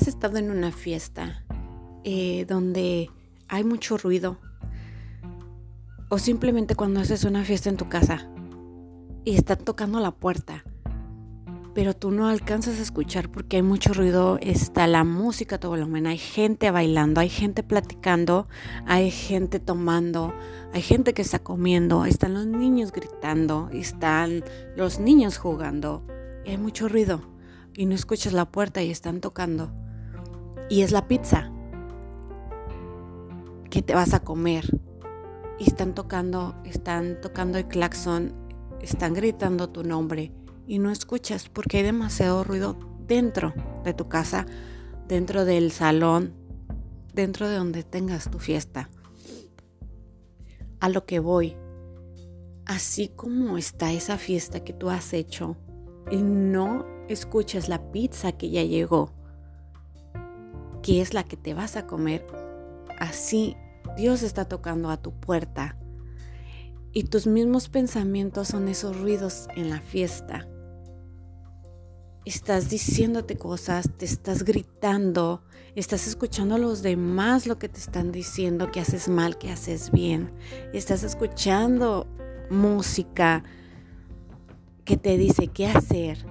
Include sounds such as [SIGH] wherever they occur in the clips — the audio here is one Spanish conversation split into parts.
¿Has estado en una fiesta eh, donde hay mucho ruido? O simplemente cuando haces una fiesta en tu casa y están tocando la puerta, pero tú no alcanzas a escuchar porque hay mucho ruido, está la música a todo volumen, hay gente bailando, hay gente platicando, hay gente tomando, hay gente que está comiendo, están los niños gritando, están los niños jugando, y hay mucho ruido y no escuchas la puerta y están tocando. Y es la pizza que te vas a comer. Y están tocando, están tocando el claxon, están gritando tu nombre y no escuchas porque hay demasiado ruido dentro de tu casa, dentro del salón, dentro de donde tengas tu fiesta. A lo que voy, así como está esa fiesta que tú has hecho y no escuchas la pizza que ya llegó, que es la que te vas a comer, así Dios está tocando a tu puerta. Y tus mismos pensamientos son esos ruidos en la fiesta. Estás diciéndote cosas, te estás gritando, estás escuchando a los demás lo que te están diciendo, que haces mal, que haces bien. Estás escuchando música que te dice qué hacer,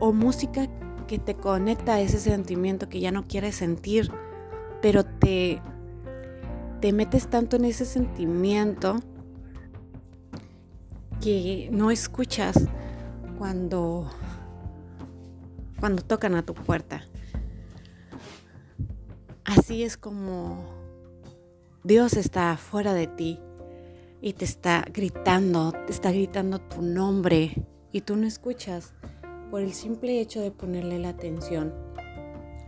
o música que te conecta a ese sentimiento que ya no quieres sentir, pero te, te metes tanto en ese sentimiento que no escuchas cuando, cuando tocan a tu puerta. Así es como Dios está fuera de ti y te está gritando, te está gritando tu nombre y tú no escuchas por el simple hecho de ponerle la atención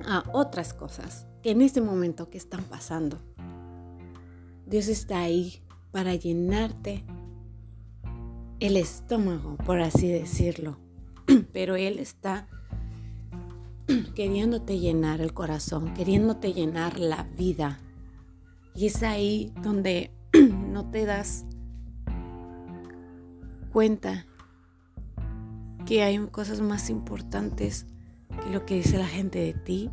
a otras cosas que en este momento que están pasando. Dios está ahí para llenarte el estómago, por así decirlo, [CLEARS THROAT] pero Él está [CLEARS THROAT] queriéndote llenar el corazón, queriéndote llenar la vida. Y es ahí donde [CLEARS THROAT] no te das cuenta que hay cosas más importantes que lo que dice la gente de ti,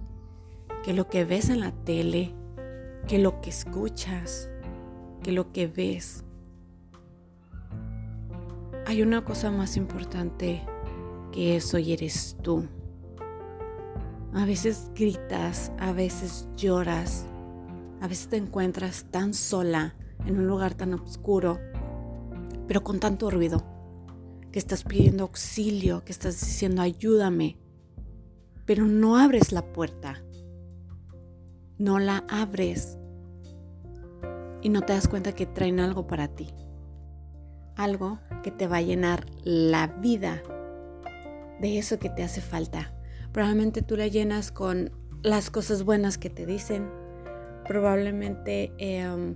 que lo que ves en la tele, que lo que escuchas, que lo que ves. Hay una cosa más importante que eso y eres tú. A veces gritas, a veces lloras, a veces te encuentras tan sola en un lugar tan oscuro, pero con tanto ruido que estás pidiendo auxilio, que estás diciendo ayúdame, pero no abres la puerta, no la abres. Y no te das cuenta que traen algo para ti, algo que te va a llenar la vida de eso que te hace falta. Probablemente tú la llenas con las cosas buenas que te dicen, probablemente em,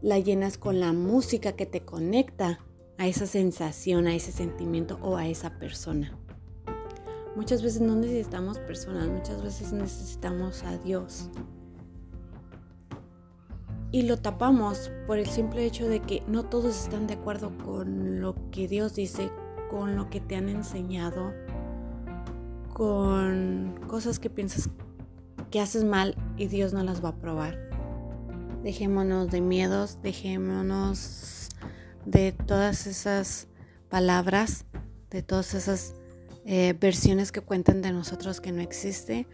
la llenas con la música que te conecta a esa sensación, a ese sentimiento o a esa persona. Muchas veces no necesitamos personas, muchas veces necesitamos a Dios. Y lo tapamos por el simple hecho de que no todos están de acuerdo con lo que Dios dice, con lo que te han enseñado, con cosas que piensas que haces mal y Dios no las va a probar. Dejémonos de miedos, dejémonos de todas esas palabras, de todas esas eh, versiones que cuentan de nosotros que no existe,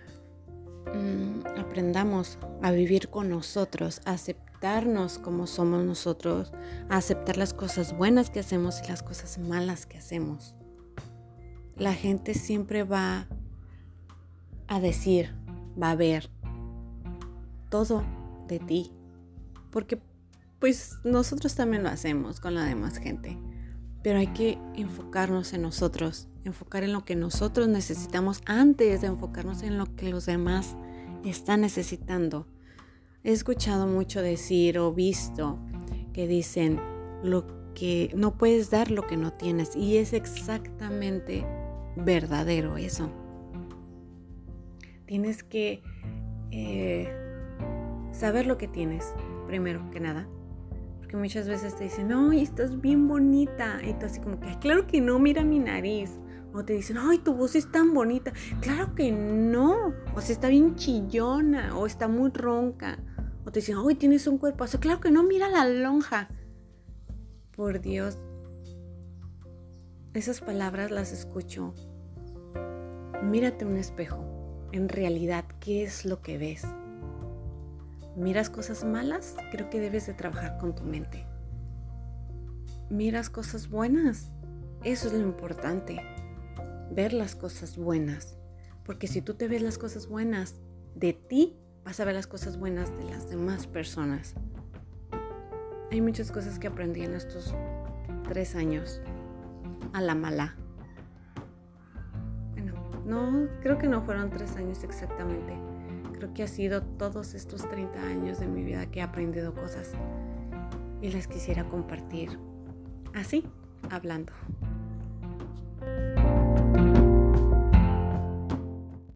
mm, aprendamos a vivir con nosotros, a aceptarnos como somos nosotros, a aceptar las cosas buenas que hacemos y las cosas malas que hacemos. La gente siempre va a decir, va a ver todo de ti, porque pues nosotros también lo hacemos con la demás gente. Pero hay que enfocarnos en nosotros, enfocar en lo que nosotros necesitamos antes de enfocarnos en lo que los demás están necesitando. He escuchado mucho decir o visto que dicen lo que no puedes dar lo que no tienes y es exactamente verdadero eso. Tienes que eh, saber lo que tienes, primero que nada que muchas veces te dicen, no, estás bien bonita. Y tú así como que, claro que no, mira mi nariz. O te dicen, ay, tu voz es tan bonita. Claro que no. O sea, está bien chillona. O está muy ronca. O te dicen, ay, tienes un cuerpo. O claro que no, mira la lonja. Por Dios. Esas palabras las escucho. Mírate un espejo. En realidad, ¿qué es lo que ves? ¿Miras cosas malas? Creo que debes de trabajar con tu mente. ¿Miras cosas buenas? Eso es lo importante ver las cosas buenas. Porque si tú te ves las cosas buenas de ti, vas a ver las cosas buenas de las demás personas. Hay muchas cosas que aprendí en estos tres años. A la mala. Bueno, no, creo que no fueron tres años exactamente. Creo que ha sido todos estos 30 años de mi vida que he aprendido cosas y las quisiera compartir así, hablando.